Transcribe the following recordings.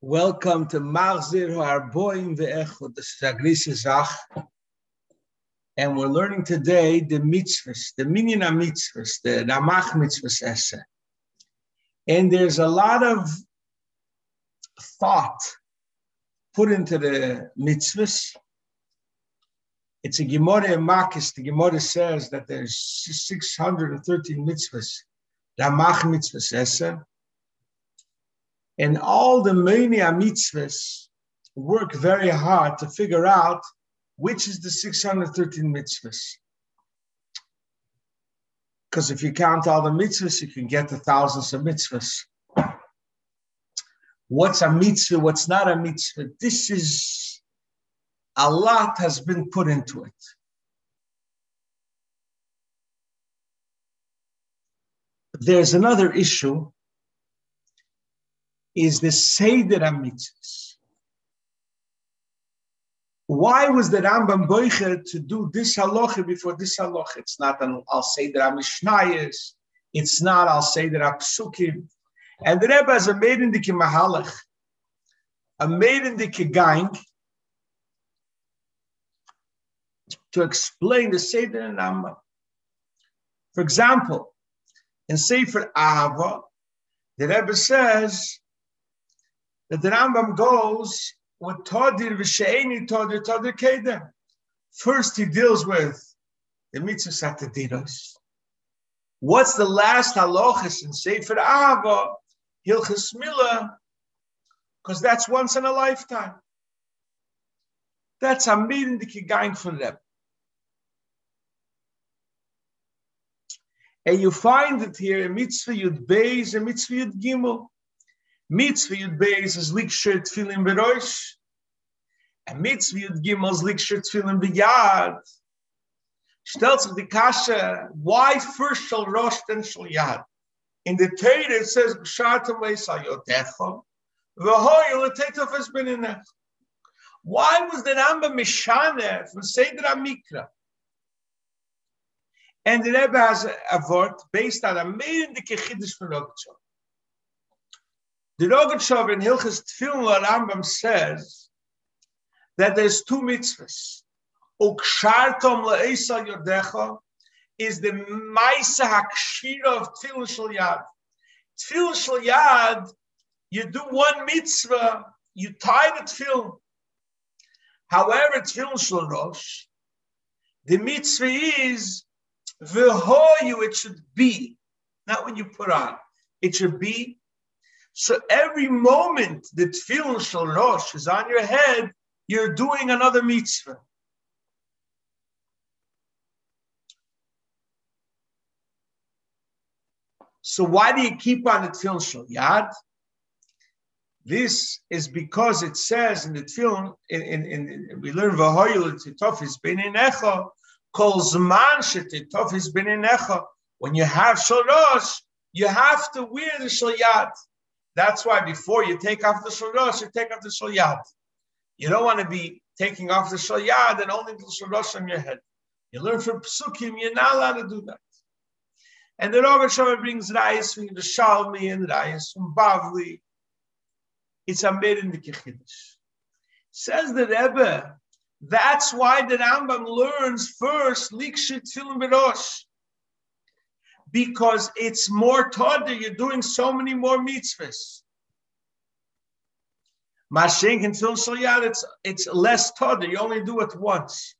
Welcome to Marzir Harboim Ve'echot, the Zach. And we're learning today the mitzvahs, the minyan mitzvahs, the Ramach mitzvahs essay. And there's a lot of thought put into the mitzvahs. It's a Gemara in Makis. The Gemara says that there's 613 mitzvahs, Ramach mitzvahs essay. And all the many mitzvahs work very hard to figure out which is the 613 mitzvahs. Because if you count all the mitzvahs, you can get the thousands of mitzvahs. What's a mitzvah? What's not a mitzvah? This is a lot has been put into it. There's another issue is the Seder HaMitzvahs. Why was the Rambam Boicher to do this halacha before this halacha? It's not an Al Seder HaMishnayos. It's not Al Seder HaPsukim. And the Rebbe has a maiden dike mahalach, a maiden dike gang, to explain the Seder and Rambam. For example, in Sefer Ahava, the Rebbe says that the Rambam goes with Todir v'she'eni Todir Todir Kedem. First, he deals with the mitzvah satadiros. What's the last halachas in Sefer Ahava? Hilchas Milah, because that's once in a lifetime. That's a meeting that going from them. And you find it here in Mitzvah Yud Beis and Mitzvah Yud Gimel. Mitzvah Yud Beis is liksher tefillin berosh, and Mitzvah Yud Gimel is liksher tefillin beyad. Stellt sich die Kasche, why first shall Rosh then shall Yad? In the Torah it says, B'shartam leisal yotecha, v'hoy l'tetov has been in it. Why was the Rambam Mishane from Seder HaMikra? And the Rebbe has a, word based on a main the Kechiddish from Rogatshov. The Rogatshov in Hilchas Tfilin Rambam says that there's two mitzvahs. Ukshartom le'esa yodecha is the Maisa Hakshira of Tfilin Shal Yad. Tfilin Shal Yad, you do one mitzvah, you tie the tefillin. However, Tfilin Shal Rosh, the mitzvah is v'hoyu, it should be, not when you put on. It should be so every moment the tefillin shel rosh is on your head, you're doing another mitzvah. So why do you keep on the tefillin shel yad? This is because it says in the tefillin, in, in, in, we learn v'hoyel titofis b'ninecha, kol zman shetitofis b'ninecha. When you have shel rosh, you have to wear the shel yad. That's why before you take off the shalosh, you take off the shalyad. You don't want to be taking off the shalyad and only the shalosh on your head. You learn from psukim, you're not allowed to do that. And the Rogatshover brings rayas from the Shalmi and rayas from Bavli. It's a in the Kechiddush. Says the Rebbe, that's why the Rambam learns first Likshit Tfilim Berosh because it's more that You're doing so many more mitzvahs. Mashenk and Phil Shalyad, it's it's less tada. You only do it once.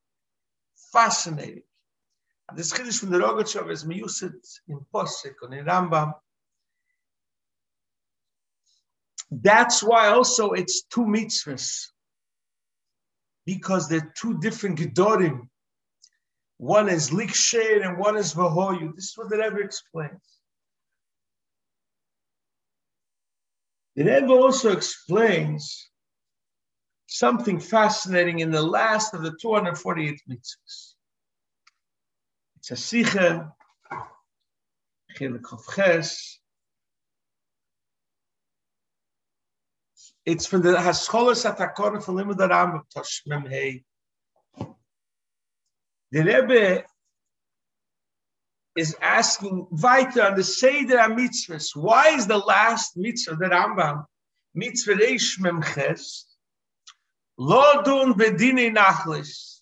Fascinating. This chiddush from the Rogatshov is miyusit in Posik in Rambam. That's why also it's two mitzvahs. Because they're two different gedorim. One is liksher and one is vahoyu. This is what the Rebbe explains. The Rebbe also explains something fascinating in the last of the 248 mitzvahs. It's a sicha, It's from the Hascholas Atakon from Limud Aram Toshmem Hey. The Rebbe is asking weiter on the Seder mitzvahs. Why is the last mitzvah, the Rambam, mitzvah reish memches, lo dun bedine nachlis.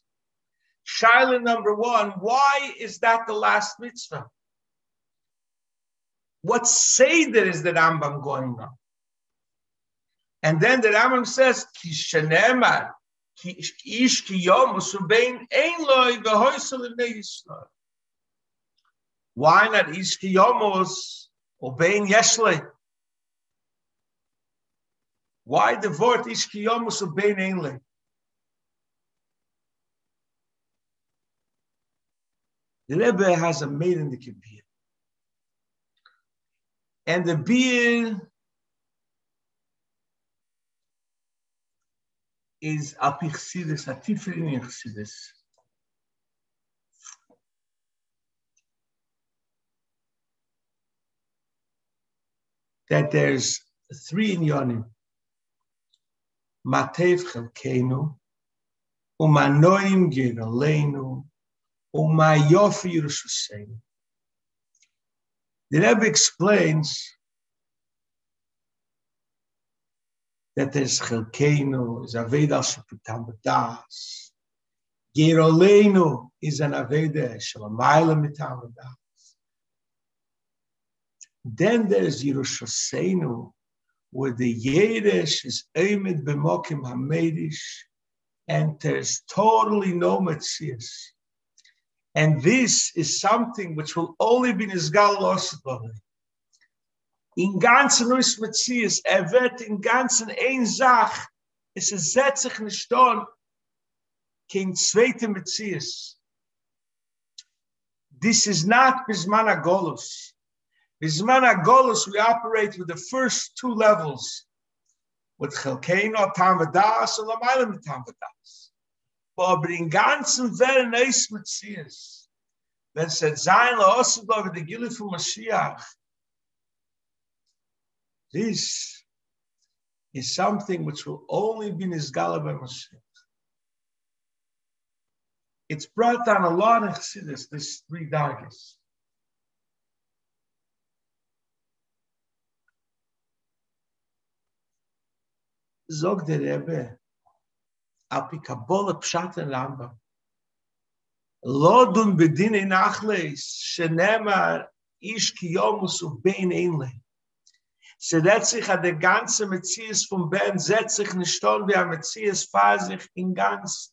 Shaila number one, why is that the last mitzvah? What Seder is the Rambam going on? And then the Rambam says, Ki Why not ish ki yomos ubein yeshle? Why the word ish ki yomos ubein ein loy? The Rebbe has a maid in the Kibbutz. And the beer is a Chassidus, a Tifrin Chassidus. That there's three in Yonim. Matev Chelkeinu, Umanoim Geraleinu, Umayofi Yerushalayim. The Rebbe explains that there's Chelkeinu, is Aveda Sheputam B'das. Gerolenu is an Aveda Shalamayla Mitam B'das. Then there's Yerushalayim, where the Yeresh is Eimed B'mokim HaMedish, and there's totally no Metzias. And this is something which will only be Nizgal Osbali. In ganzen Neus Metzies, er wird in ganzen ein Sach, es ist setzt sich nicht don, kein zweite Metzies. This is not Bisman Agolus. Bisman Agolus, we operate with the first two levels, with Chelkeino, Tam Vadas, and Lamaylam Tam aber in ganzen Welt neis mit sie ist. Wenn es sein, la Osibla, wie die Gile von Mashiach, this is something which will only be Nizgala by Mashiach. It's brought down a lot of Chassidus, this three dargis. Zog der Rebbe, al kabol pshat en ramba lo dun bedin in achles shnema ish ki yom usu bein se dat sich hat de ganze metzies vom ben setz sich ne stol wie am metzies fahr sich in ganz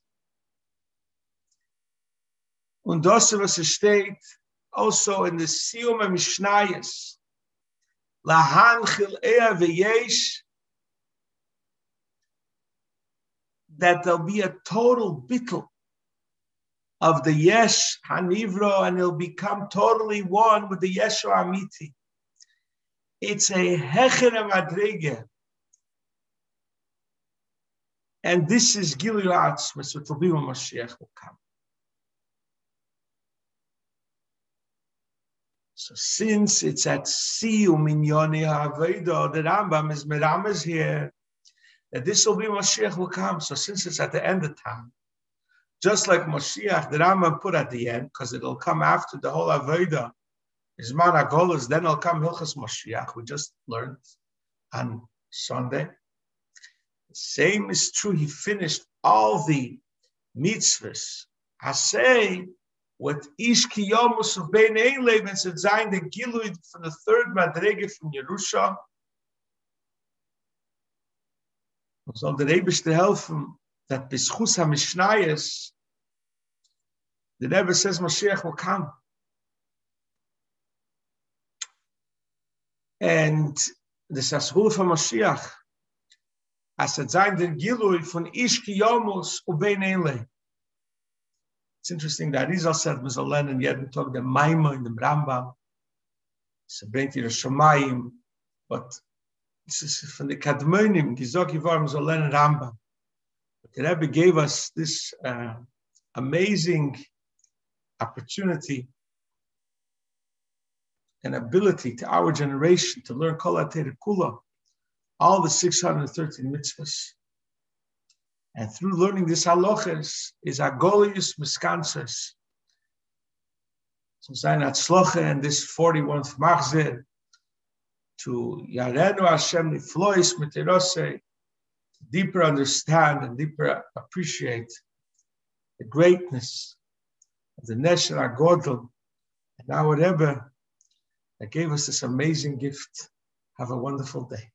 und das was es steht also in the sium mishnayes la han khil er ve yesh that there'll be a total bittul of the Yesh Hanivro and it'll become totally one with the Yeshua Amiti. It's a Hecher Madrige. And this is Gilui Atzmas, which will be when Mashiach will come. So since it's at Siyum in Yoni HaAveda, the Rambam is Meramas here, that this will be Mashiach will come. So since it's at the end of time, just like Mashiach, the Rambam put at the end, because it'll come after the whole Aveda, is Managolas, then it'll come Hilchas Mashiach. We just learned on Sunday. The same is true. He finished all the mitzvahs. I say, what Ish Kiyomus of Bein Eilev and Zayin the Gilui from the third Madrege from Yerusha, Und soll der Rebischte helfen, that Bischus HaMishnayes, the Rebbe says Mashiach will come. And the Sashul from Mashiach, as it sein den Gilui von Ishki Yomus ubein Ele. It's interesting that Rizal said, was a Lenin, jeden Tag, the Maima in the Rambam, so bringt ihr Shomayim, but this is from the Kadmonim, Gizoki Varm Zolen Rambam. The Rebbe gave us this uh, amazing opportunity and ability to our generation to learn Kol Kula, all the 613 mitzvahs. And through learning this halachas is agolius miskanses. So Zainat Sloche and this 41th Machzir to Yarenu Hashem Niflois Mitirose, deeper understand and deeper appreciate the greatness of the Nesher Godel and our Rebbe that gave us this amazing gift. Have a wonderful day.